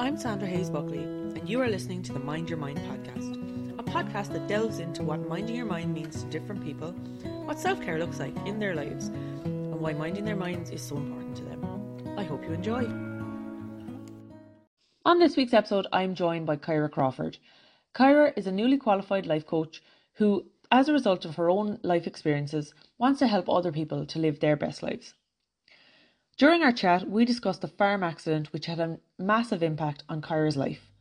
I'm Sandra Hayes Buckley, and you are listening to the Mind Your Mind podcast, a podcast that delves into what minding your mind means to different people, what self care looks like in their lives, and why minding their minds is so important to them. I hope you enjoy. On this week's episode, I'm joined by Kyra Crawford. Kyra is a newly qualified life coach who, as a result of her own life experiences, wants to help other people to live their best lives. During our chat, we discussed the farm accident which had a massive impact on Kyra's life,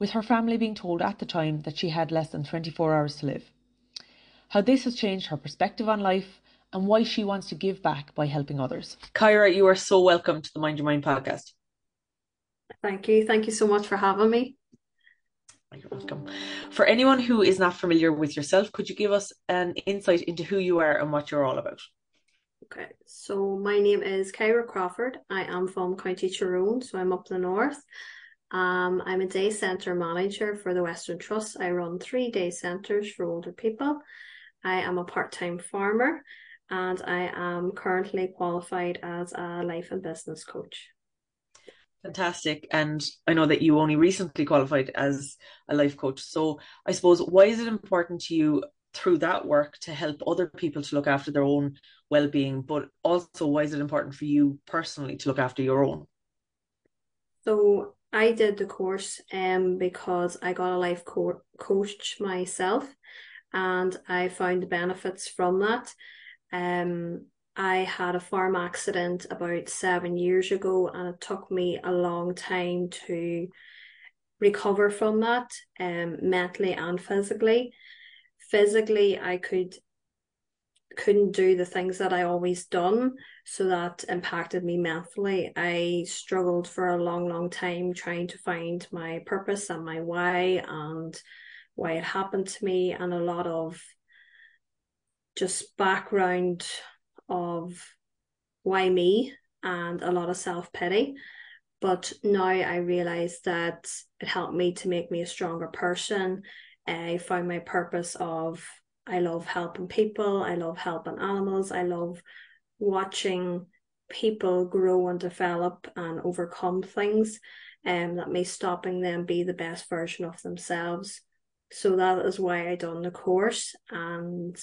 with her family being told at the time that she had less than 24 hours to live. How this has changed her perspective on life and why she wants to give back by helping others. Kyra, you are so welcome to the Mind Your Mind podcast. Thank you. Thank you so much for having me. You're welcome. For anyone who is not familiar with yourself, could you give us an insight into who you are and what you're all about? Okay, so my name is Kyra Crawford. I am from County Tyrone, so I'm up the north. Um, I'm a day centre manager for the Western Trust. I run three day centres for older people. I am a part time farmer and I am currently qualified as a life and business coach. Fantastic. And I know that you only recently qualified as a life coach. So I suppose why is it important to you through that work to help other people to look after their own well-being but also why is it important for you personally to look after your own? So i did the course um because i got a life co- coach myself and i found the benefits from that. Um i had a farm accident about seven years ago and it took me a long time to recover from that um mentally and physically physically I could couldn't do the things that I always done so that impacted me mentally. I struggled for a long long time trying to find my purpose and my why and why it happened to me and a lot of just background of why me and a lot of self-pity. But now I realize that it helped me to make me a stronger person I found my purpose of I love helping people, I love helping animals, I love watching people grow and develop and overcome things and um, that may stopping them be the best version of themselves. So that is why I done the course and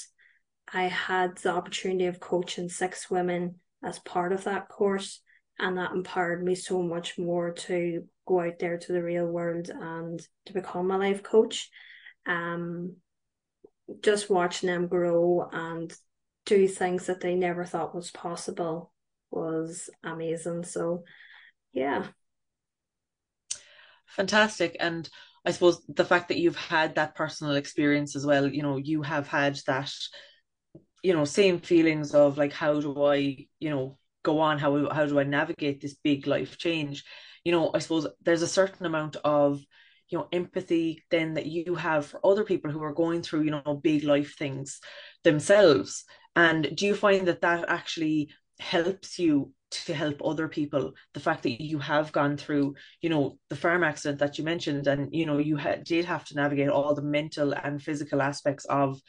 I had the opportunity of coaching six women as part of that course and that empowered me so much more to go out there to the real world and to become a life coach um, just watching them grow and do things that they never thought was possible was amazing. So, yeah. Fantastic. And I suppose the fact that you've had that personal experience as well, you know, you have had that, you know, same feelings of like, how do I, you know, go on? How, how do I navigate this big life change? You know, I suppose there's a certain amount of, you know empathy then that you have for other people who are going through you know big life things themselves. And do you find that that actually helps you to help other people? The fact that you have gone through you know the farm accident that you mentioned and you know you had, did have to navigate all the mental and physical aspects of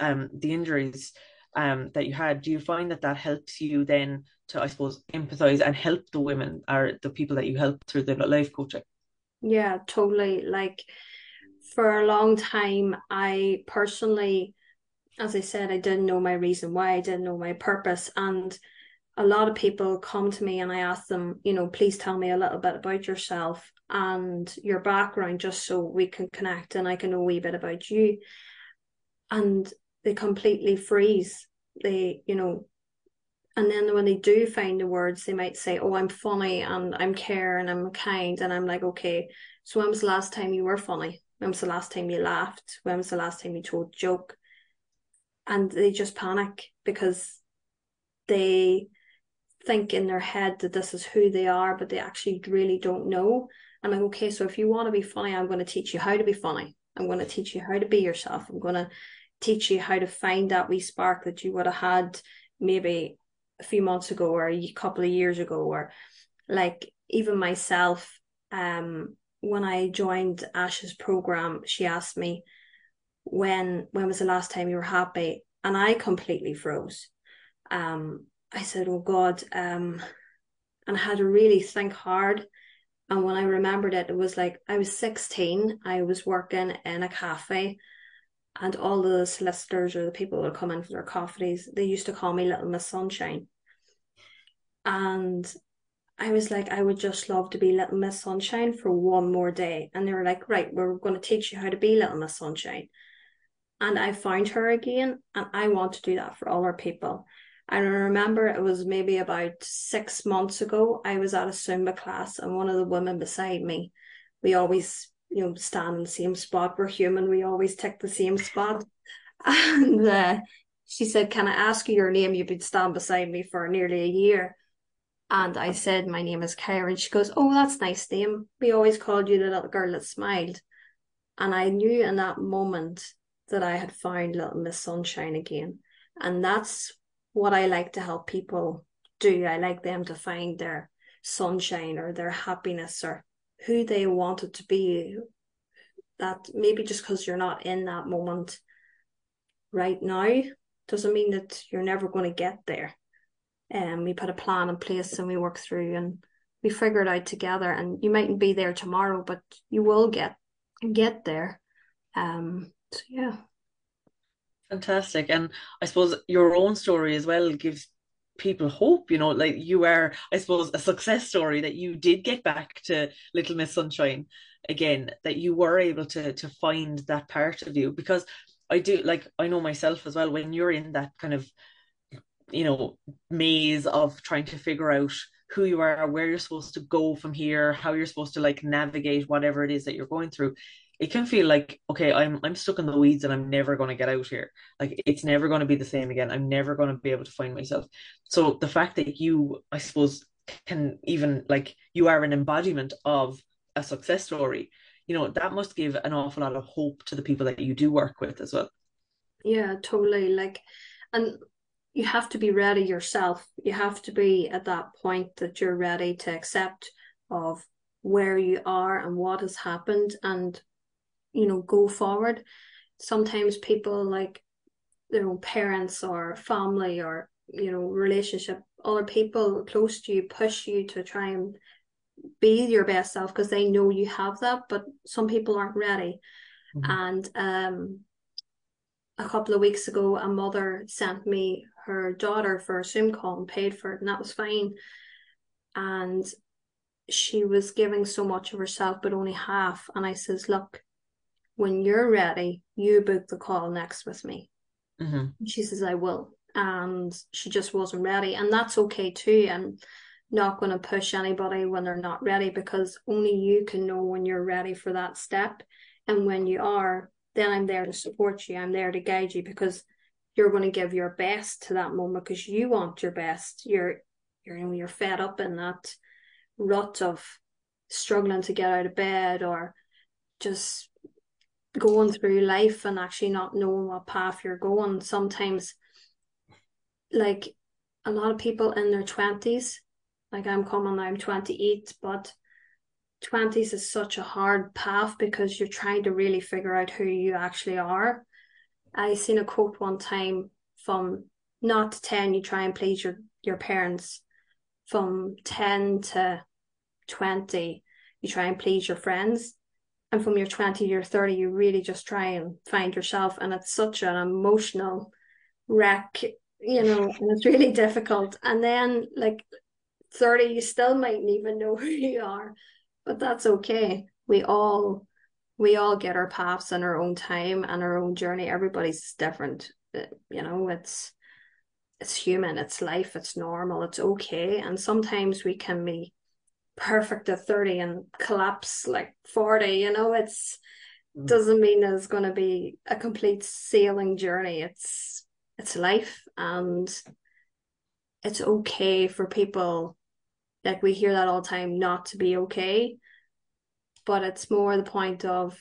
um, the injuries um, that you had. Do you find that that helps you then to i suppose empathize and help the women or the people that you help through the life coaching yeah, totally. Like for a long time, I personally, as I said, I didn't know my reason why, I didn't know my purpose. And a lot of people come to me and I ask them, you know, please tell me a little bit about yourself and your background just so we can connect and I can know a wee bit about you. And they completely freeze. They, you know, and then when they do find the words they might say oh i'm funny and i'm care and i'm kind. And i'm like okay so when was the last time you were funny? When was the last time you laughed? When was the last time you told a joke? And they just panic because they think in their head that this is who they are but they actually really don't know. I'm like okay so if you want to be funny i'm going to teach you how to be funny. I'm going to teach you how to be yourself. I'm going to teach you how to find that wee spark that you would have had maybe a few months ago or a couple of years ago or like even myself um when I joined Ash's program she asked me when when was the last time you were happy? And I completely froze. Um I said oh god um and I had to really think hard. And when I remembered it, it was like I was 16, I was working in a cafe, and all the solicitors or the people that come in for their coffees, they used to call me Little Miss Sunshine. And I was like, I would just love to be Little Miss Sunshine for one more day. And they were like, right, we're going to teach you how to be Little Miss Sunshine. And I found her again, and I want to do that for all our people. And I remember it was maybe about six months ago, I was at a Zumba class, and one of the women beside me, we always, you know, stand in the same spot. We're human, we always take the same spot. And uh, she said, Can I ask you your name? You've been standing beside me for nearly a year. And I said, My name is Kyra. And she goes, Oh, that's nice name. We always called you the little girl that smiled. And I knew in that moment that I had found little Miss Sunshine again. And that's what I like to help people do. I like them to find their sunshine or their happiness or who they wanted to be. That maybe just because you're not in that moment right now doesn't mean that you're never going to get there and um, we put a plan in place and we work through and we figure it out together and you mightn't be there tomorrow but you will get get there um so yeah fantastic and i suppose your own story as well gives people hope you know like you are i suppose a success story that you did get back to little miss sunshine again that you were able to to find that part of you. Because i do like i know myself as well when you're in that kind of you know maze of trying to figure out who you are where you're supposed to go from here how you're supposed to like navigate whatever it is that you're going through it can feel like okay i'm i'm stuck in the weeds and i'm never going to get out here. Like it's never going to be the same again. I'm never going to be able to find myself. So the fact that you i suppose can even like you are an embodiment of a success story you know that must give an awful lot of hope to the people that you do work with as well. Yeah totally. Like and you have to be ready yourself. You have to be at that point that you're ready to accept of where you are and what has happened. And you know go forward. Sometimes people like their own parents or family or you know relationship other people close to you push you to try and be your best self because they know you have that but some people aren't ready mm-hmm. and um a couple of weeks ago a mother sent me her daughter for a Zoom call and paid for it, and that was fine. And she was giving so much of herself, but only half. And I says, Look, when you're ready, you book the call next with me. Mm-hmm. She says, I will. And she just wasn't ready. And that's okay too. And not going to push anybody when they're not ready because only you can know when you're ready for that step. And when you are, then I'm there to support you. I'm there to guide you because you're going to give your best to that moment because you want your best. You're, you're, you know, you're fed up in that rut of struggling to get out of bed or just going through life and actually not knowing what path you're going. Sometimes, like a lot of people in their 20s, like I'm coming, I'm 28, but 20s is such a hard path because you're trying to really figure out who you actually are. I seen a quote one time from not to 10, you try and please your, your parents. From 10 to 20, you try and please your friends. And from your 20 to your 30, you really just try and find yourself. And it's such an emotional wreck, you know, and it's really difficult. And then, like 30, you still mightn't even know who you are, but that's okay. We all we all get our paths in our own time and our own journey. Everybody's different. Uh, you know, it's it's human, it's life, it's normal, it's okay. And sometimes we can be perfect at 30 and collapse like 40, you know, it's mm. doesn't mean it's gonna be a complete sailing journey. It's it's life and it's okay for people like we hear that all the time not to be okay but it's more the point of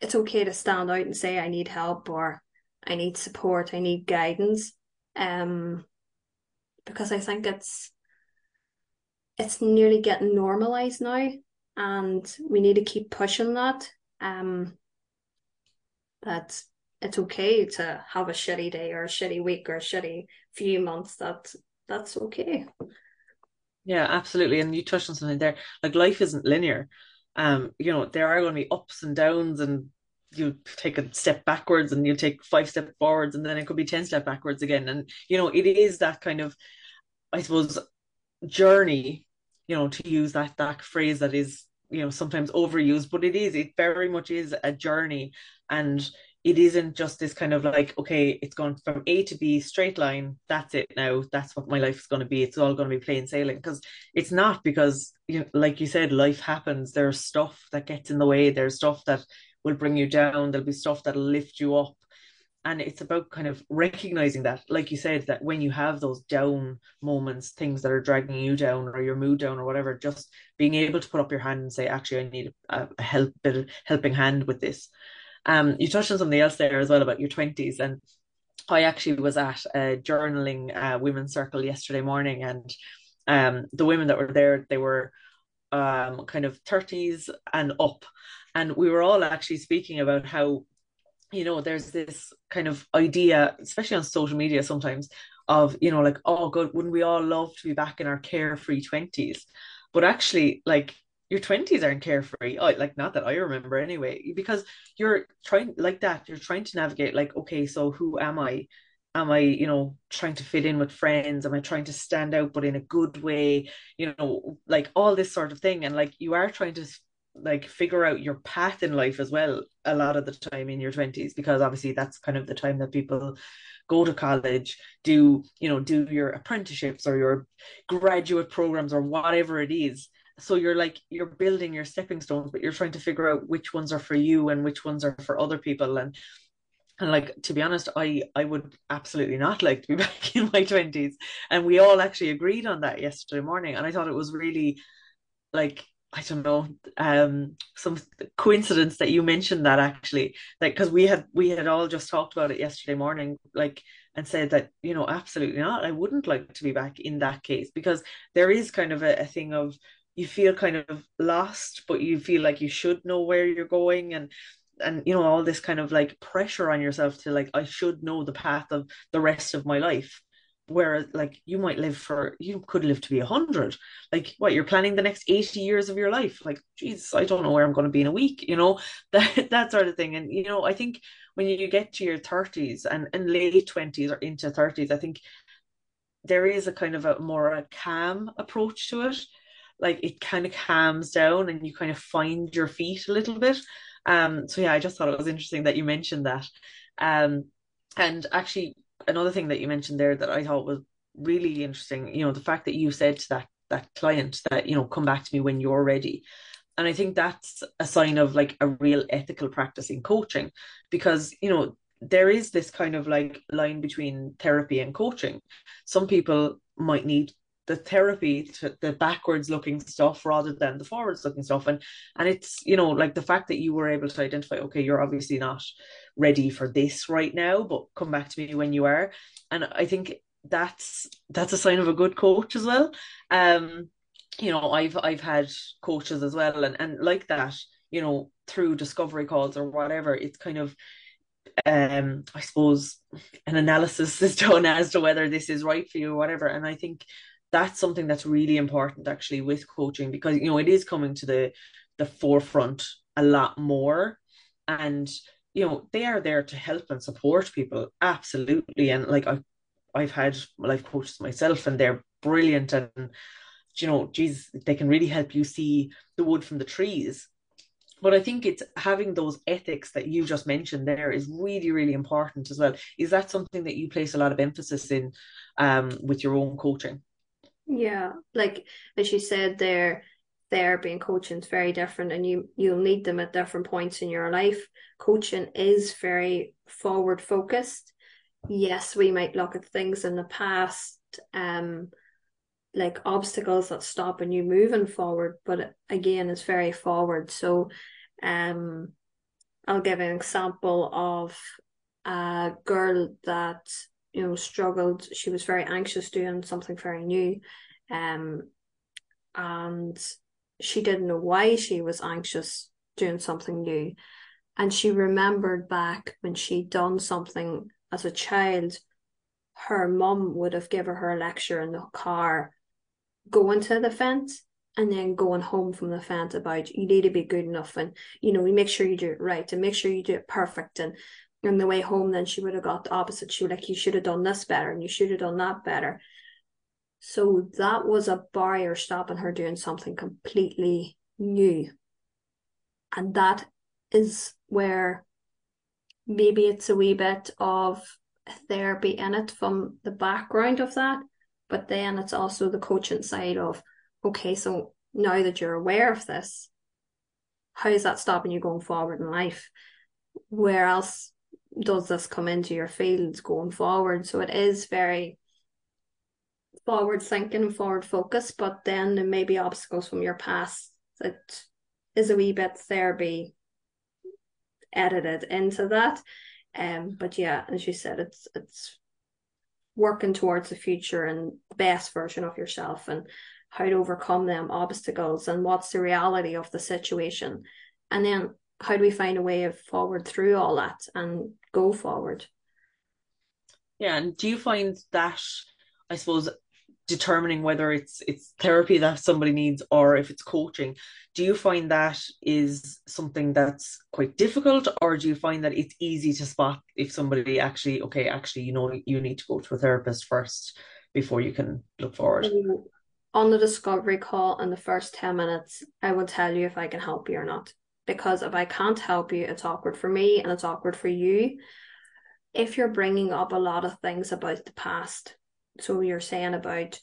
it's okay to stand out and say I need help or I need support, I need guidance. Um because I think it's it's nearly getting normalized now and we need to keep pushing that. Um that it's okay to have a shitty day or a shitty week or a shitty few months that that's okay Yeah, absolutely. And you touched on something there. Like life isn't linear. Um, you know, there are going to be ups and downs and you take a step backwards and you take five steps forwards and then it could be 10 step backwards again. And, you know, it is that kind of, I suppose, journey, you know, to use that that phrase that is, you know, sometimes overused, but it is, it very much is a journey. And it isn't just this kind of like, okay, it's gone from A to B, straight line, that's it now, that's what my life is going to be. It's all going to be plain sailing. Because it's not because you know, like you said, life happens. There's stuff that gets in the way, there's stuff that will bring you down, there'll be stuff that'll lift you up and it's about kind of recognizing that like you said that when you have those down moments things that are dragging you down or your mood down or whatever just being able to put up your hand and say actually i need a, a help bit of helping hand with this. Um you touched on something else there as well about your 20s and i actually was at a journaling uh, women's circle yesterday morning and um the women that were there they were um kind of 30s and up and we were all actually speaking about how you know, there's this kind of idea, especially on social media sometimes, of, you know, like, oh, God, wouldn't we all love to be back in our carefree 20s? But actually, like, your 20s aren't carefree. Oh, like, not that I remember anyway, because you're trying, like that, you're trying to navigate, like, okay, so who am I? Am I, you know, trying to fit in with friends? Am I trying to stand out, but in a good way? You know, like all this sort of thing. And like, you are trying to like figure out your path in life as well a lot of the time in your 20s because obviously that's kind of the time that people go to college do you know do your apprenticeships or your graduate programs or whatever it is. So you're like you're building your stepping stones but you're trying to figure out which ones are for you and which ones are for other people. And and like to be honest i i would absolutely not like to be back in my 20s and we all actually agreed on that yesterday morning. And i thought it was really like I don't know, um, some coincidence that you mentioned that actually, like, because we had we had all just talked about it yesterday morning, like, and said that you know, absolutely not. I wouldn't like to be back in that case because there is kind of a, a thing of you feel kind of lost, but you feel like you should know where you're going, and and you know all this kind of like pressure on yourself to like I should know the path of the rest of my life whereas like you might live for you could live to be a hundred. Like what you're planning the next 80 years of your life? Like Jesus I don't know where I'm going to be in a week you know? That that sort of thing. And you know I think when you get to your 30s and, and late 20s or into 30s I think there is a kind of a more a calm approach to it. Like it kind of calms down and you kind of find your feet a little bit. Um so yeah I just thought it was interesting that you mentioned that. Um and actually another thing that you mentioned there that I thought was really interesting, you know, the fact that you said to that that client that, you know, come back to me when you're ready. And I think that's a sign of like a real ethical practice in coaching because, you know, there is this kind of like line between therapy and coaching. Some people might need the therapy to the backwards looking stuff rather than the forwards looking stuff. And and it's you know like the fact that you were able to identify okay you're obviously not ready for this right now but come back to me when you are. And i think that's that's a sign of a good coach as well. Um you know i've i've had coaches as well and and like that you know through discovery calls or whatever it's kind of um i suppose an analysis is done as to whether this is right for you or whatever. And i think that's something that's really important actually with coaching because you know it is coming to the the forefront a lot more and you know they are there to help and support people absolutely and like I I've had life coaches myself and they're brilliant and you know geez they can really help you see the wood from the trees but I think it's having those ethics that you just mentioned there is really, really important as well. Is that something that you place a lot of emphasis in um, with your own coaching? Yeah, like as you said there, therapy and coaching is very different and you you'll need them at different points in your life. Coaching is very forward focused. Yes, we might look at things in the past, um, like obstacles that stop stopping you moving forward, but again it's very forward. So um I'll give an example of a girl that you know struggled. She was very anxious doing something very new um and she didn't know why she was anxious doing something new. And she remembered back when she'd done something as a child her mum would have given her a lecture in the car going to the fence and then going home from the fence about you need to be good enough and you know you make sure you do it right and make sure you do it perfect and on the way home then she would have got the opposite. She would like you should have done this better and you should have done that better. So that was a barrier stopping her doing something completely new. And that is where maybe it's a wee bit of therapy in it from the background of that but then it's also the coaching side of okay so now that you're aware of this how is that stopping you going forward in life? Where else does this come into your fields going forward so it is very forward thinking forward focus but then there may be obstacles from your past that is a wee bit therapy edited into that. Um, but yeah, as you said, it's it's working towards the future and best version of yourself and how to overcome them obstacles and what's the reality of the situation. And then how do we find a way of forward through all that and go forward? Yeah, and do you find that I suppose determining whether it's it's therapy that somebody needs or if it's coaching do you find that is something that's quite difficult or do you find that it's easy to spot if somebody actually okay actually you know you need to go to a therapist first before you can look forward on the discovery call in the first 10 minutes i will tell you if i can help you or not because if i can't help you it's awkward for me and it's awkward for you. If you're bringing up a lot of things about the past so you're saying about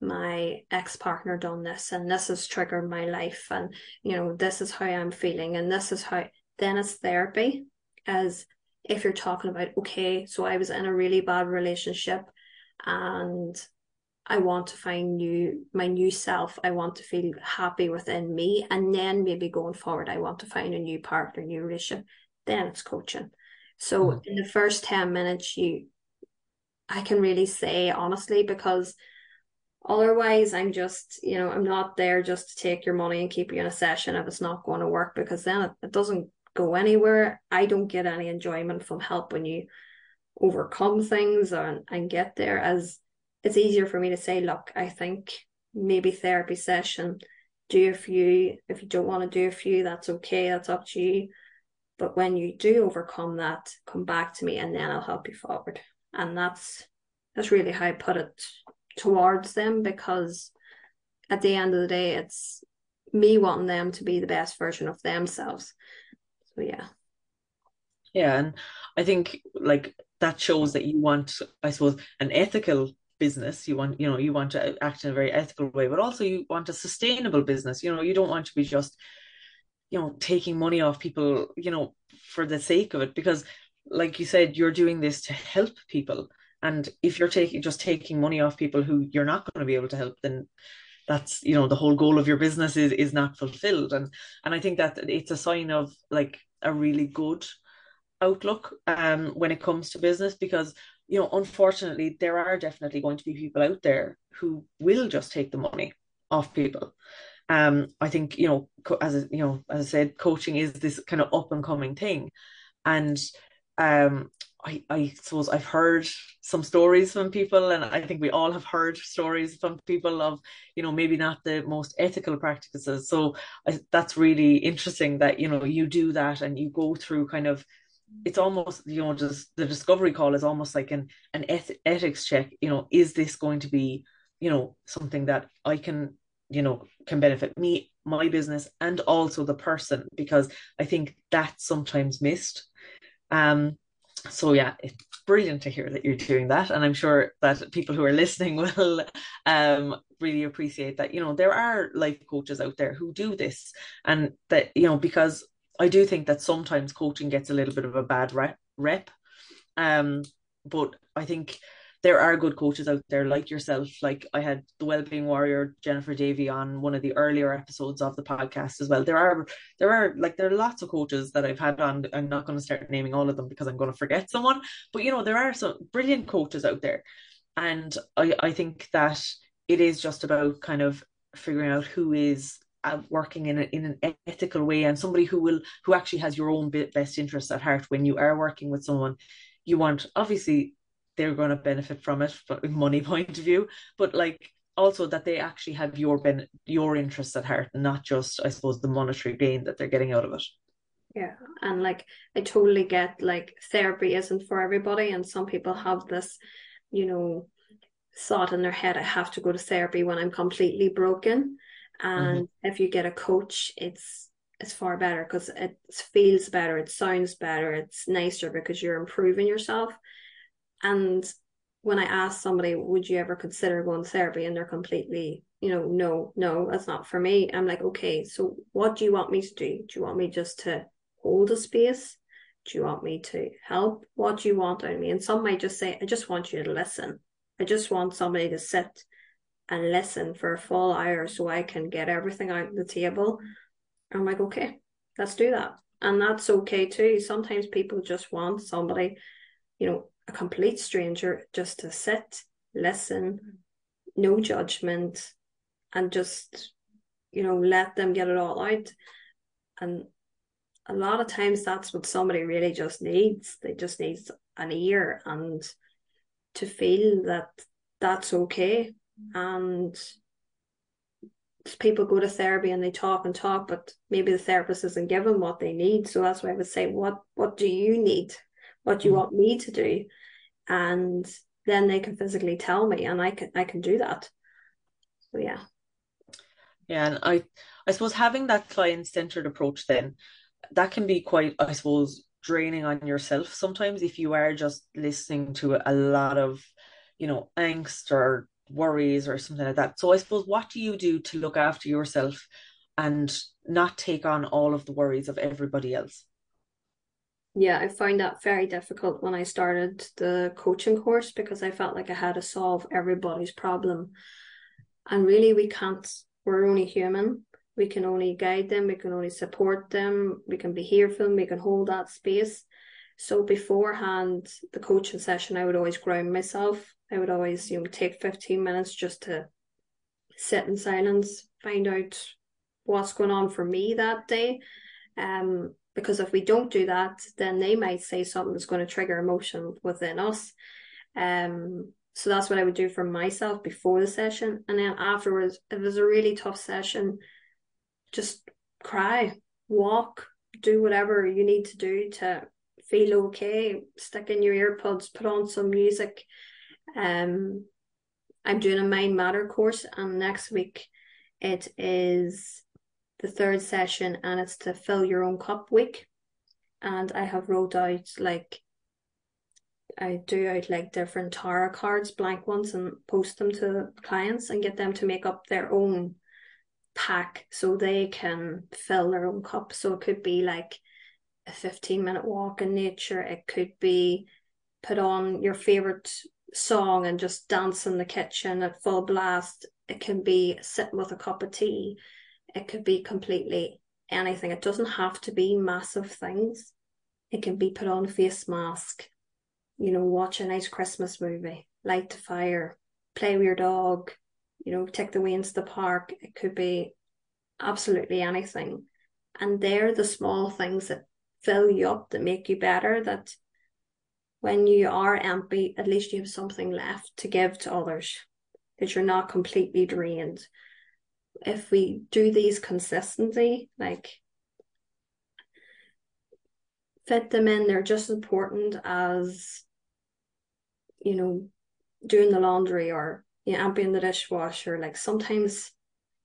my ex-partner done this and this has triggered my life and you know this is how i'm feeling and this is how then it's therapy. As if you're talking about okay so i was in a really bad relationship and i want to find new my new self i want to feel happy within me and then maybe going forward i want to find a new partner new relationship then it's coaching so mm-hmm. in the first 10 minutes you I can really say honestly because otherwise I'm just, you know, I'm not there just to take your money and keep you in a session if it's not going to work because then it, it doesn't go anywhere. I don't get any enjoyment from helping you overcome things and, and get there as it's easier for me to say, look, I think maybe therapy session, do a few. If you don't want to do a few, that's okay, that's up to you. But when you do overcome that, come back to me and then I'll help you forward and that's that's really how I put it towards them because at the end of the day it's me wanting them to be the best version of themselves so yeah yeah and i think like that shows that you want i suppose an ethical business you want you know you want to act in a very ethical way but also you want a sustainable business you know you don't want to be just you know taking money off people you know for the sake of it because like you said, you're doing this to help people. And if you're taking just taking money off people who you're not going to be able to help, then that's you know the whole goal of your business is is not fulfilled. And and I think that it's a sign of like a really good outlook um when it comes to business because you know unfortunately there are definitely going to be people out there who will just take the money off people um i think you know as you know as i said coaching is this kind of up and coming thing and um I, I suppose I've heard some stories from people, and I think we all have heard stories from people of, you know, maybe not the most ethical practices. So I, that's really interesting that, you know, you do that and you go through kind of, it's almost, you know, just the discovery call is almost like an, an eth- ethics check. You know, is this going to be, you know, something that I can, you know, can benefit me, my business, and also the person? Because I think that's sometimes missed um, so yeah, it's brilliant to hear that you're doing that, and I'm sure that people who are listening will um, really appreciate that. You know, there are life coaches out there who do this, and that you know because I do think that sometimes coaching gets a little bit of a bad rep. Um, but I think there are good coaches out there like yourself. Like I had the Wellbeing Warrior Jennifer Davey on one of the earlier episodes of the podcast as well. There are there are like there are lots of coaches that I've had on. I'm not going to start naming all of them because I'm going to forget someone. But you know there are some brilliant coaches out there, and I I think that it is just about kind of figuring out who is working in a, in an ethical way and somebody who will who actually has your own best interests at heart when you are working with someone you want obviously they're going to benefit from it from a money point of view but like also that they actually have your ben your interests at heart, not just I suppose the monetary gain that they're getting out of it. Yeah, and like I totally get like therapy isn't for everybody, and some people have this, you know, thought in their head, I have to go to therapy when I'm completely broken. And mm-hmm. if you get a coach, it's it's far better because it feels better, it sounds better, it's nicer because you're improving yourself. And when I ask somebody, would you ever consider going to therapy? And they're completely, you know, no, no, that's not for me. I'm like, okay, so what do you want me to do? Do you want me just to hold a space? Do you want me to help? What do you want out of me? And some might just say, I just want you to listen. I just want somebody to sit and listen for a full hour so I can get everything out the table. I'm like, okay, let's do that. And that's okay too. Sometimes people just want somebody, you know, a complete stranger just to sit, listen, no judgment, and just, you know, let them get it all out. And a lot of times that's what somebody really just needs. They just need an ear and to feel that that's okay and people go to therapy and they talk and talk but maybe the therapist isn't given what they need. So that's why i would say what what do you need? What do you mm. want me to do? And then they can physically tell me and i can i can do that. So yeah. Yeah and i i suppose having that client centered approach then that can be quite i suppose draining on yourself sometimes if you are just listening to a lot of you know angst or worries or something like that. So i suppose what do you do to look after yourself and not take on all of the worries of everybody else? Yeah i found that very difficult when i started the coaching course because i felt like i had to solve everybody's problem. And really we can't we're only human. We can only guide them. We can only support them. We can be here for them. We can hold that space so beforehand the coaching session i would always ground myself. I would always you know take 15 minutes just to sit in silence find out what's going on for me that day. Um because if we don't do that then they might say something that's going to trigger emotion within us. Um so that's what i would do for myself before the session. And then afterwards if it was a really tough session just cry, walk, do whatever you need to do to feel okay. Stick in your earpods, put on some music. Um, I'm doing a Mind Matter course, and next week it is the third session, and it's to fill your own cup week. And I have wrote out like I do out like different tarot cards, blank ones, and post them to clients and get them to make up their own pack so they can fill their own cup. So it could be like a 15 minute walk in nature, it could be put on your favorite song and just dance in the kitchen at full blast. It can be sitting with a cup of tea. It could be completely anything. It doesn't have to be massive things. It can be put on a face mask, you know, watch a nice Christmas movie, light the fire, play with your dog, you know, take the way into the park. It could be absolutely anything. And they're the small things that fill you up, that make you better, that when you are empty, at least you have something left to give to others, that you're not completely drained. If we do these consistently, like fit them in, they're just as important as, you know, doing the laundry or you know, emptying the dishwasher. Like sometimes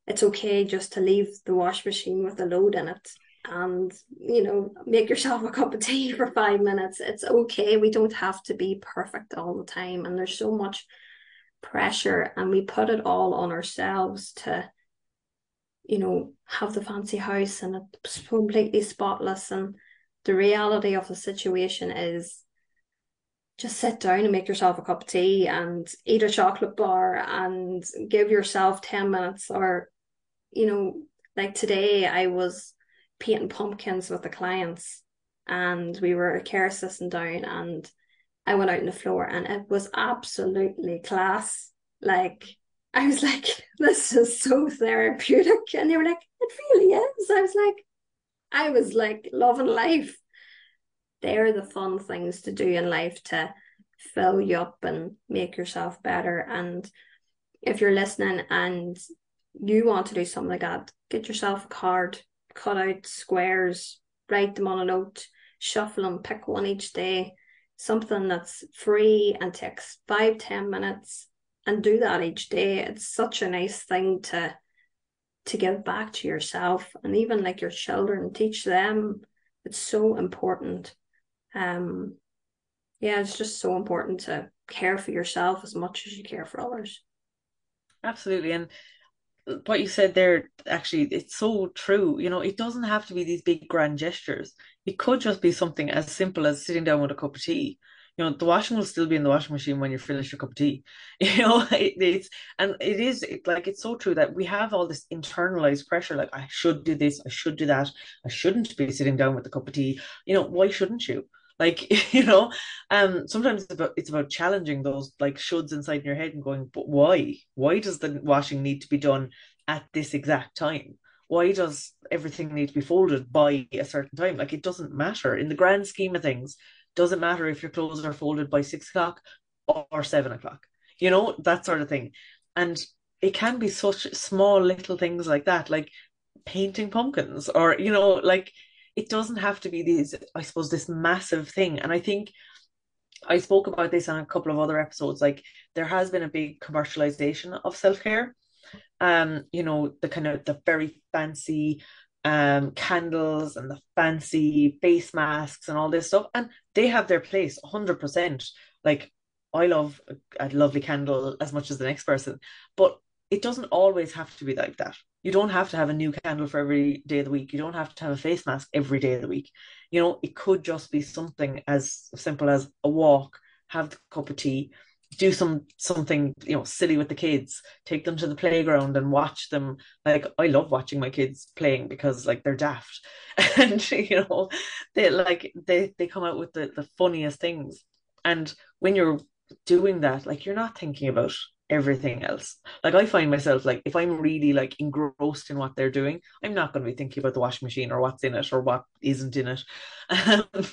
it's okay just to leave the wash machine with a load in it and you know make yourself a cup of tea for five minutes. It's okay. We don't have to be perfect all the time and there's so much pressure and we put it all on ourselves to you know have the fancy house and it's completely spotless. And the reality of the situation is just sit down and make yourself a cup of tea and eat a chocolate bar and give yourself 10 minutes. Or you know like today i was painting pumpkins with the clients. And we were a care sitting down and i went out on the floor and it was absolutely class. Like i was like this is so therapeutic. And they were like it really is. I was like i was like loving life. They're the fun things to do in life to fill you up and make yourself better. And if you're listening and you want to do something like that, get yourself a card, cut out squares, write them on a note, shuffle them, pick one each day, something that's free and takes five, ten minutes, and do that each day. It's such a nice thing to to give back to yourself and even like your children, teach them. It's so important. Um yeah, it's just so important to care for yourself as much as you care for others. Absolutely. And what you said there actually it's so true. You know it doesn't have to be these big grand gestures. It could just be something as simple as sitting down with a cup of tea. You know the washing will still be in the washing machine when you finish your cup of tea. You know it, it's and it is it, like it's so true that we have all this internalized pressure like i should do this i should do that i shouldn't be sitting down with a cup of tea. You know why shouldn't you like you know um sometimes it's about it's about challenging those like shoulds inside your head and going but why? Why does the washing need to be done at this exact time? Why does everything need to be folded by a certain time? Like it doesn't matter. In the grand scheme of things doesn't matter if your clothes are folded by six o'clock or seven o'clock you know that sort of thing. And it can be such small little things like that like painting pumpkins or you know like it doesn't have to be these, I suppose, this massive thing. And I think I spoke about this on a couple of other episodes. Like there has been a big commercialization of self care. Um, you know, the kind of the very fancy um candles and the fancy face masks and all this stuff. And they have their place 100%. Like I love a lovely candle as much as the next person, but it doesn't always have to be like that. You don't have to have a new candle for every day of the week. You don't have to have a face mask every day of the week. You know, it could just be something as simple as a walk, have the cup of tea, do some something you know silly with the kids take them to the playground and watch them like i love watching my kids playing because like they're daft and you know they like they they come out with the, the funniest things and when you're doing that like you're not thinking about everything else. Like I find myself like if I'm really like engrossed in what they're doing, I'm not going to be thinking about the washing machine or what's in it or what isn't in it.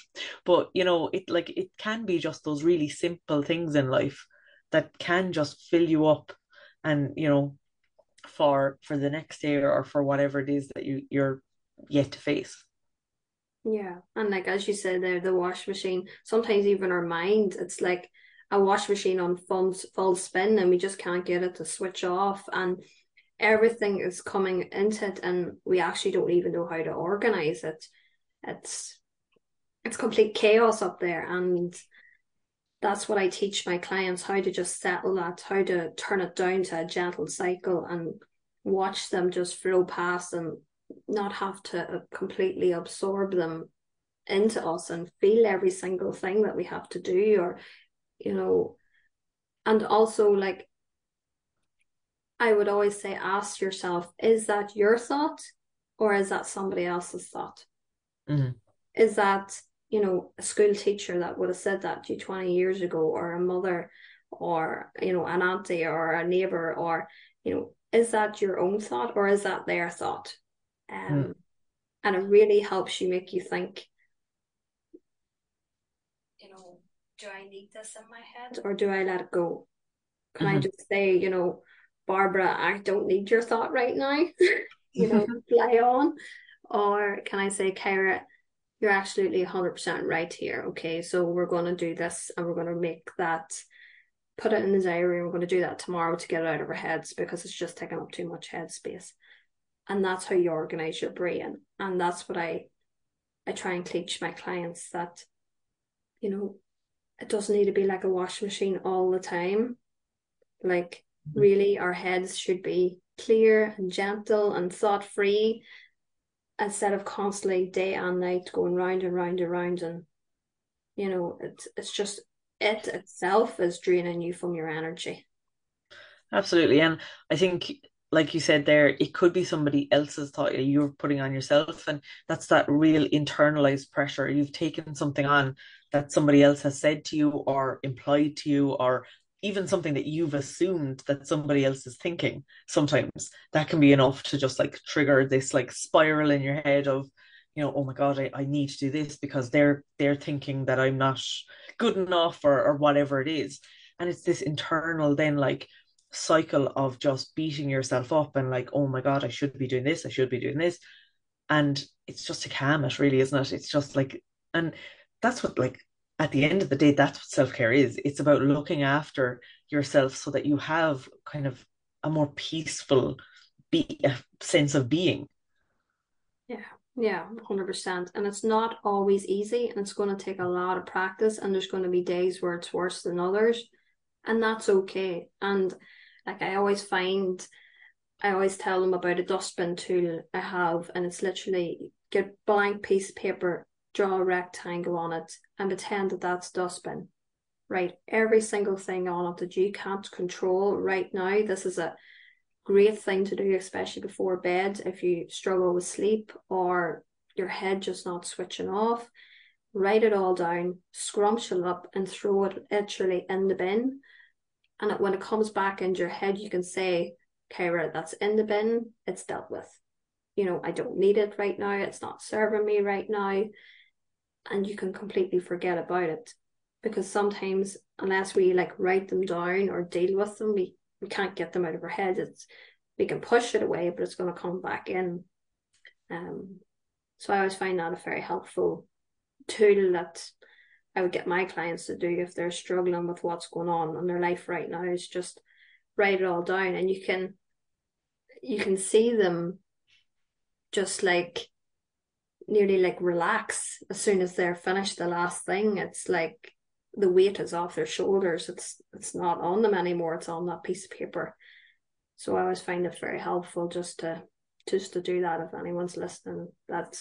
But you know, it like it can be just those really simple things in life that can just fill you up, and you know, for for the next day or for whatever it is that you you're yet to face. Yeah, and like as you said there, the wash machine. Sometimes even our mind, it's like a wash machine on full, full spin and we just can't get it to switch off and everything is coming into it and we actually don't even know how to organize it. It's it's complete chaos up there and that's what i teach my clients how to just settle that how to turn it down to a gentle cycle and watch them just flow past and not have to completely absorb them into us and feel every single thing that we have to do or you know and also like i would always say ask yourself is that your thought or is that somebody else's thought mm-hmm. is that you know a school teacher that would have said that to you 20 years ago or a mother or you know an auntie or a neighbor or you know is that your own thought or is that their thought um, mm. and it really helps you make you think do I need this in my head or do I let it go? Can mm-hmm. I just say, you know, Barbara, I don't need your thought right now, you know, fly on? Or can I say, Kyra, you're absolutely 100% right here. Okay, so we're going to do this and we're going to make that, put it in the diary. And we're going to do that tomorrow to get it out of our heads because it's just taking up too much headspace. And that's how you organize your brain. And that's what I I try and teach my clients that, you know, it doesn't need to be like a wash machine all the time. Like mm-hmm. really our heads should be clear and gentle and thought free instead of constantly day and night going round and round and round and you know it's it's just it itself is draining you from your energy absolutely and i think like you said there it could be somebody else's thought you're putting on yourself and that's that real internalized pressure you've taken something on that somebody else has said to you or implied to you or even something that you've assumed that somebody else is thinking sometimes that can be enough to just like trigger this like spiral in your head of you know oh my god I, I need to do this because they're they're thinking that i'm not good enough or, or whatever it is and it's this internal then like cycle of just beating yourself up and like, oh my God, I should be doing this, I should be doing this. And it's just to calm it, really, isn't it? It's just like, and that's what, like, at the end of the day, that's what self care is. It's about looking after yourself so that you have kind of a more peaceful be- a sense of being. Yeah, yeah, 100%. And it's not always easy and it's going to take a lot of practice and there's going to be days where it's worse than others and that's okay. And like I always find I always tell them about a dustbin tool I have and it's literally get blank piece of paper, draw a rectangle on it and pretend that that's dustbin. Right, every single thing on it that you can't control right now. This is a great thing to do, especially before bed if you struggle with sleep or your head just not switching off. Write it all down, scrunch it up, and throw it literally in the bin. And when it comes back into your head, you can say, Kyra, that's in the bin, it's dealt with. You know, I don't need it right now, it's not serving me right now. And you can completely forget about it. Because sometimes, unless we like write them down or deal with them, we we can't get them out of our head. It's we can push it away, but it's going to come back in. Um, so I always find that a very helpful tool that I would get my clients to do if they're struggling with what's going on in their life right now is just write it all down and you can you can see them just like nearly like relax as soon as they're finished the last thing. It's like the weight is off their shoulders. It's it's not on them anymore. It's on that piece of paper. So I always find it very helpful just to just to do that if anyone's listening that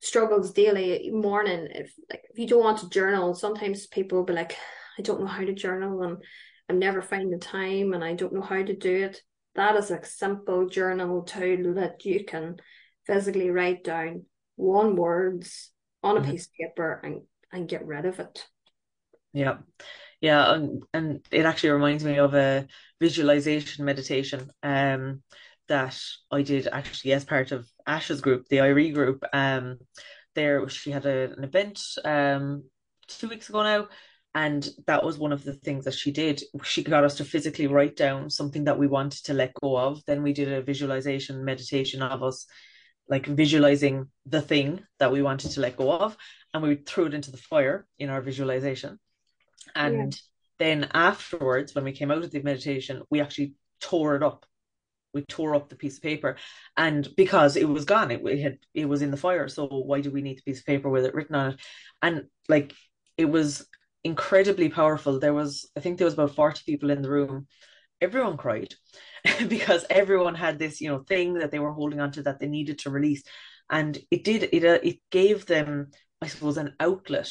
struggles daily morning if like if you don't want to journal sometimes people will be like I don't know how to journal and I'm never finding time and I don't know how to do it that is a simple journal tool that you can physically write down one words on a mm-hmm. piece of paper and and get rid of it yeah. Yeah, and, and it actually reminds me of a visualization meditation um that I did actually as part of Ash's group, the IRE group. Um there she had a, an event um two weeks ago now and that was one of the things that she did she got us to physically write down something that we wanted to let go of then we did a visualization meditation of us like visualizing the thing that we wanted to let go of and we threw it into the fire in our visualization and yeah. then afterwards, when we came out of the meditation, we actually tore it up. We tore up the piece of paper, and because it was gone, it, it had it was in the fire. So why do we need the piece of paper with it written on it? And like it was incredibly powerful. There was, I think, there was about forty people in the room. Everyone cried because everyone had this, you know, thing that they were holding onto that they needed to release, and it did. It uh, it gave them, I suppose, an outlet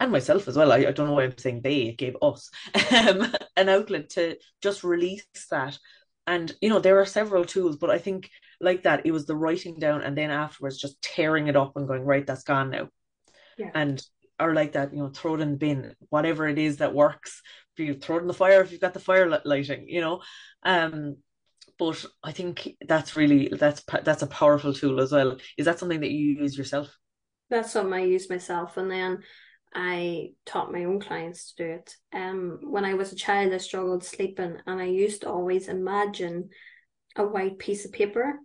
and myself as well. I, I don't know why I'm saying they, it gave us um, an outlet to just release that. And, you know, there are several tools, but I think like that, it was the writing down and then afterwards just tearing it up and going, right, that's gone now. Yeah. And, or like that, you know, throw it in the bin, whatever it is that works. You throw it in the fire, if you've got the fire lighting, you know. Um, but I think that's really that's that's a powerful tool as well. Is that something that you use yourself? That's something I use myself, and then I taught my own clients to do it. Um, when I was a child, I struggled sleeping, and I used to always imagine a white piece of paper.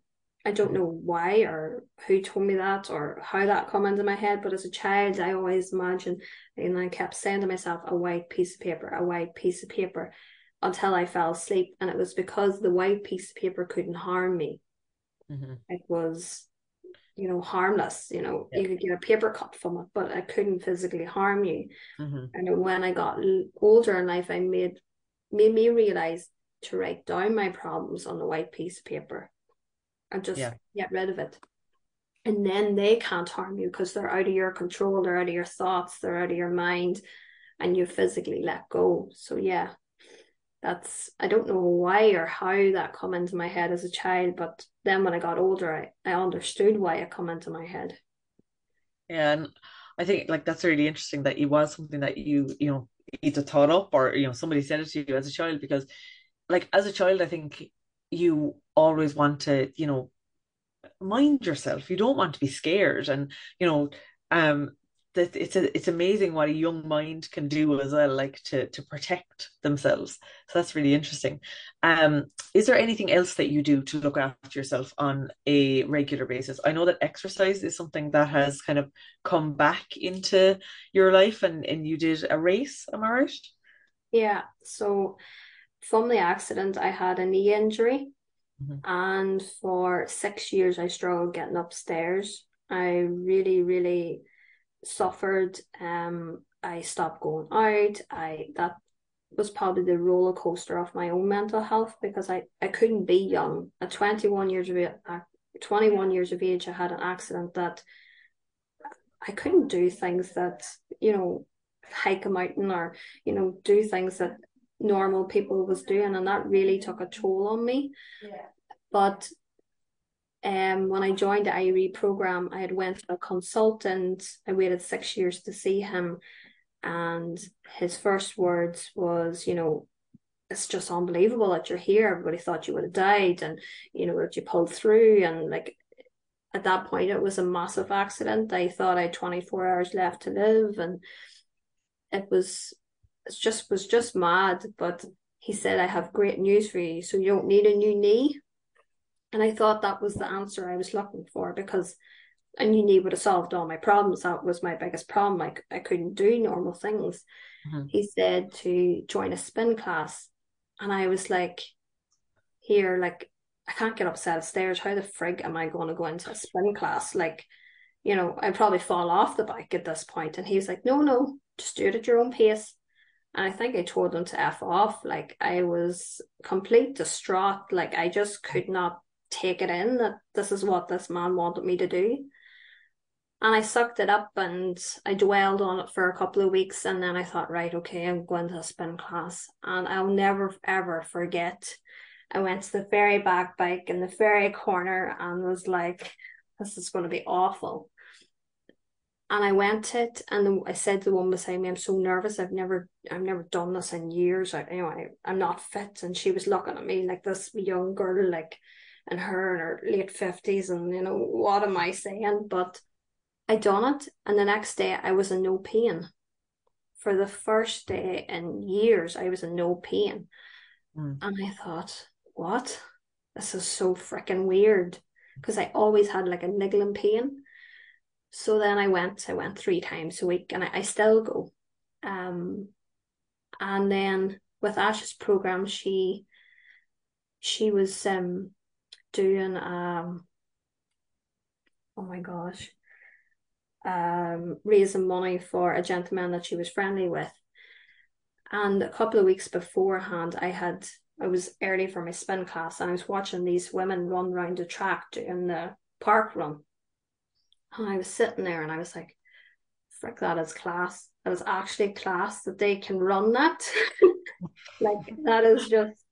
I don't know why or who told me that or how that come into my head, but as a child, I always imagined, and I kept saying to myself, a white piece of paper, a white piece of paper, until I fell asleep. And it was because the white piece of paper couldn't harm me. Mm-hmm. It was you know, harmless. You know, yeah. you could get a paper cut from it, but it couldn't physically harm you. Mm-hmm. And when I got older in life, I made made me realize to write down my problems on a white piece of paper and just yeah. get rid of it. And then they can't harm you because they're out of your control, they're out of your thoughts, they're out of your mind, and you physically let go. So yeah, that's I don't know why or how that come into my head as a child, but then when I got older, I, I understood why it come into my head. Yeah, and I think like that's really interesting that it was something that you you know either thought up or you know somebody said it to you as a child because like as a child I think you always want to you know mind yourself you don't want to be scared and you know um that it's a, it's amazing what a young mind can do as well, like to to protect themselves. So that's really interesting. Um, is there anything else that you do to look after yourself on a regular basis? I know that exercise is something that has kind of come back into your life, and and you did a race. Am I right? Yeah. So from the accident, I had a knee injury, mm-hmm. and for six years I struggled getting upstairs. I really, really suffered. Um, I stopped going out. I that was probably the roller coaster of my own mental health because I, I couldn't be young. At 21 years of age, 21 years of age, I had an accident that I couldn't do things that, you know, hike a mountain or, you know, do things that normal people was doing. And that really took a toll on me. Yeah. But um, when I joined the IRE program, I had went to a consultant. I waited six years to see him, and his first words was, you know, it's just unbelievable that you're here. Everybody thought you would have died, and you know that you pulled through. And like at that point, it was a massive accident. I thought I had 24 hours left to live, and it was, it just was just mad. But he said, I have great news for you. So you don't need a new knee. And I thought that was the answer I was looking for because a new knee would have solved all my problems. That was my biggest problem. Like I couldn't do normal things. Mm-hmm. He said to join a spin class. And I was like, here, like, I can't get up set of stairs. How the frig am I going to go into a spin class? Like, you know, I'd probably fall off the bike at this point. And he was like, no, no, just do it at your own pace. And I think I told them to F off. Like I was complete distraught. Like I just could not take it in that this is what this man wanted me to do. And I sucked it up and I dwelled on it for a couple of weeks. And then I thought, right, okay, I'm going to a spin class. And I'll never, ever forget. I went to the very back bike in the very corner and was like, this is going to be awful. And I went to it and I said to the one beside me, I'm so nervous. I've never, I've never done this in years. I, you know, I, I'm not fit. And she was looking at me like this young girl, like, and her in her late 50s and you know what am i saying but i done it and the next day i was in no pain for the first day in years i was in no pain mm. and i thought what this is so freaking weird because i always had like a niggling pain so then i went i went three times a week and i, I still go. Um and then with ash's program she she was um doing um oh my gosh um raising money for a gentleman that she was friendly with. And a couple of weeks beforehand i had i was early for my spin class and i was watching these women run around the track doing the park run and i was sitting there and i was like frick that is class that is actually class that they can run that like that is just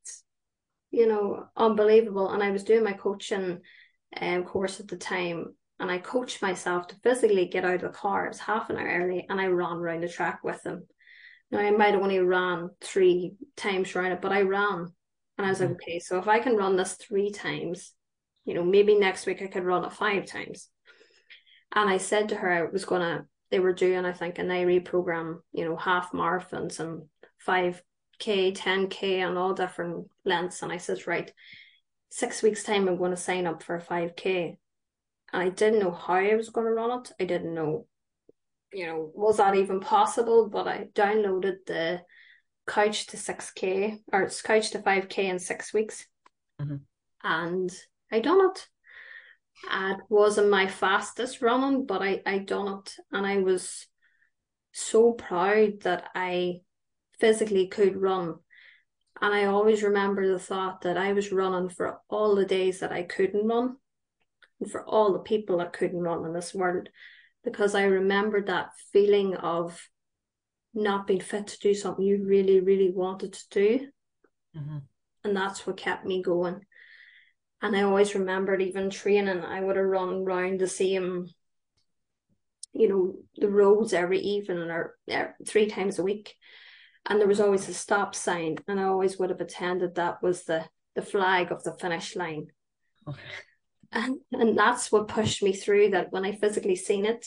you know, unbelievable. And I was doing my coaching um, course at the time, and I coached myself to physically get out of the car. It was half an hour early, and I ran around the track with them. Now I might have only ran three times around it, but I ran, and I was like, mm-hmm. okay, so if I can run this three times, you know, maybe next week I could run it five times. And I said to her I was gonna. They were doing, I think, an IRE program, you know, half marathons and five K, 10K, and all different lengths. And I said, right, six weeks' time, I'm going to sign up for a 5K. And I didn't know how I was going to run it. I didn't know, you know, was that even possible? But I downloaded the couch to 6K or it's couch to 5K in six weeks. Mm-hmm. And I done it. It wasn't my fastest running, but I, I done it. And I was so proud that I physically could run. And I always remember the thought that I was running for all the days that I couldn't run and for all the people that couldn't run in this world. Because I remembered that feeling of not being fit to do something you really, really wanted to do. Mm-hmm. And that's what kept me going. And I always remembered even training, I would have run around the same, you know, the roads every evening or er, three times a week and there was always a stop sign and i always would have attended that was the the flag of the finish line okay. and and that's what pushed me through that when i physically seen it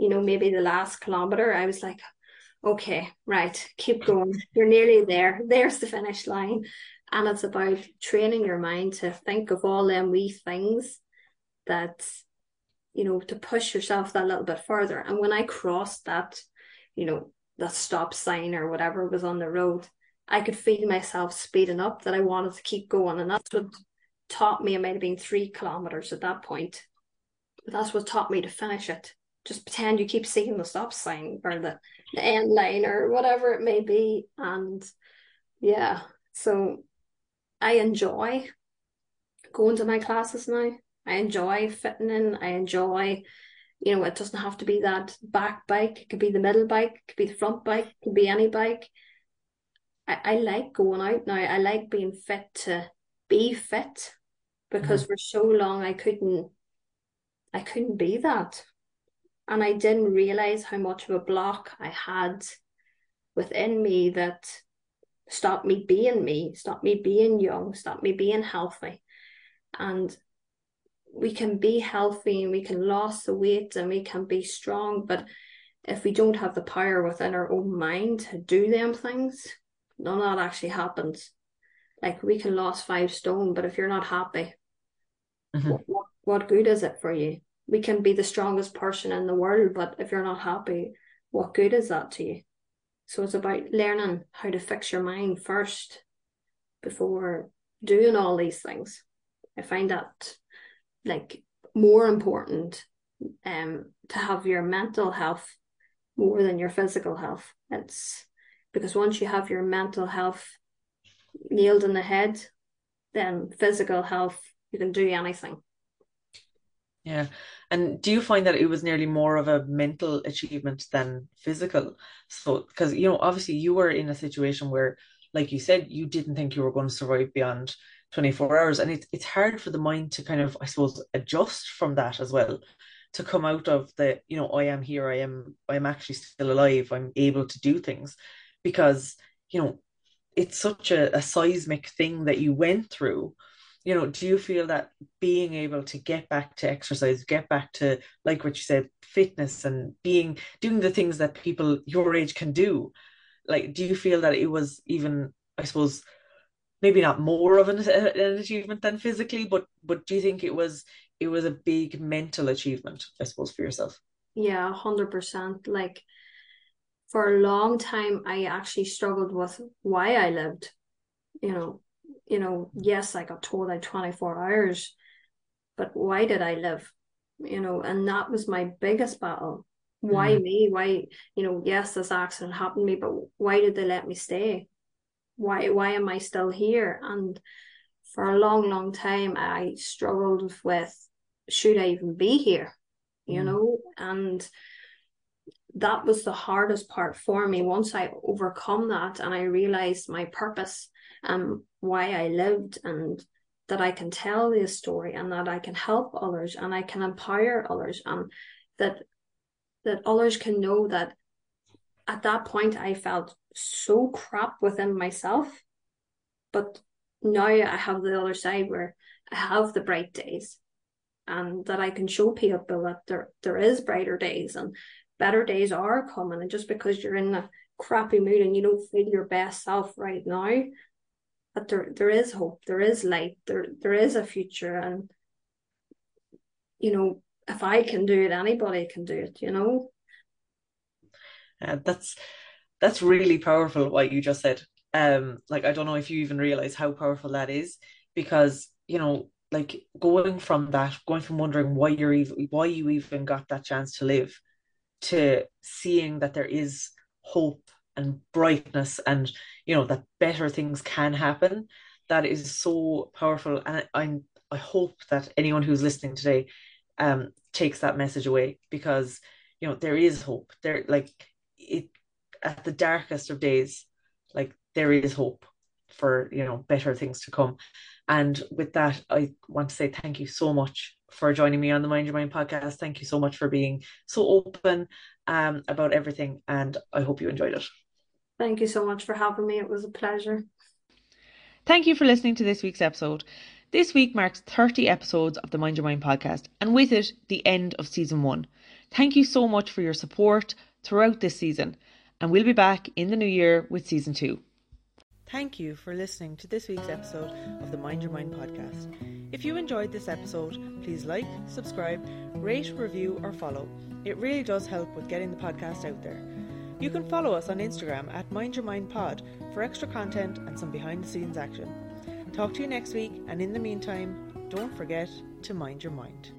you know, maybe the last kilometer, I was like, okay, right, keep going. You're nearly there. There's the finish line. And it's about training your mind to think of all them wee things that, you know, to push yourself that little bit further. And when I crossed that, you know, that stop sign or whatever was on the road, I could feel myself speeding up that I wanted to keep going. And that's what taught me, it might have been three kilometers at that point, but that's what taught me to finish it. Just pretend you keep seeing the stop sign or the, the end line or whatever it may be. And yeah, so I enjoy going to my classes now. I enjoy fitting in. I enjoy, you know, it doesn't have to be that back bike. It could be the middle bike. It could be the front bike. It could be any bike. I, I like going out now. I like being fit to be fit because mm-hmm. for so long I couldn't I couldn't be that. And I didn't realize how much of a block I had within me that stopped me being me, stop me being young, stop me being healthy. And we can be healthy and we can lose the weight and we can be strong, but if we don't have the power within our own mind to do them things, none of that actually happens. Like we can lose five stone, but if you're not happy, mm-hmm. what, what good is it for you? We can be the strongest person in the world, but if you're not happy, what good is that to you? So it's about learning how to fix your mind first before doing all these things. I find that like more important um to have your mental health more than your physical health. It's because once you have your mental health nailed in the head, then physical health, you can do anything. Yeah. And do you find that it was nearly more of a mental achievement than physical? So, because, you know, obviously you were in a situation where, like you said, you didn't think you were going to survive beyond 24 hours. And it's, it's hard for the mind to kind of, I suppose, adjust from that as well to come out of the you know i am here i am i'm actually still alive i'm able to do things because you know it's such a, a seismic thing that you went through you know do you feel that being able to get back to exercise get back to like what you said fitness and being doing the things that people your age can do like do you feel that it was even i suppose maybe not more of an, uh, an achievement than physically but but do you think it was it was a big mental achievement i suppose for yourself yeah 100% like for a long time I actually struggled with why I lived. You know, you know, yes, I got told I had 24 hours, but why did I live? You know, and that was my biggest battle. Why mm. me? Why, you know, yes, this accident happened to me, but why did they let me stay? Why why am I still here? And for a long, long time I struggled with should I even be here? You mm. know, and that was the hardest part for me once I overcome that and I realized my purpose and why I lived and that I can tell this story and that I can help others and I can empower others and that that others can know that at that point I felt so crap within myself but now I have the other side where I have the bright days and that I can show people that there there is brighter days and better days are coming. And just because you're in a crappy mood and you don't feel your best self right now, but there there is hope, there is light, there there is a future. And you know, if I can do it, anybody can do it, you know. Yeah, that's that's really powerful what you just said. Um, like I don't know if you even realize how powerful that is because you know like going from that going from wondering why you're even why you even got that chance to live to seeing that there is hope and brightness and you know that better things can happen that is so powerful and I, I hope that anyone who's listening today um takes that message away because you know there is hope there like it at the darkest of days like there is hope for you know better things to come and with that i want to say thank you so much for joining me on the Mind Your Mind podcast. Thank you so much for being so open um, about everything, and I hope you enjoyed it. Thank you so much for having me. It was a pleasure. Thank you for listening to this week's episode. This week marks 30 episodes of the Mind Your Mind podcast, and with it, the end of season one. Thank you so much for your support throughout this season, and we'll be back in the new year with season two. Thank you for listening to this week's episode of the Mind Your Mind podcast. If you enjoyed this episode, please like, subscribe, rate, review, or follow. It really does help with getting the podcast out there. You can follow us on Instagram at Mind Your Mind Pod for extra content and some behind the scenes action. Talk to you next week, and in the meantime, don't forget to mind your mind.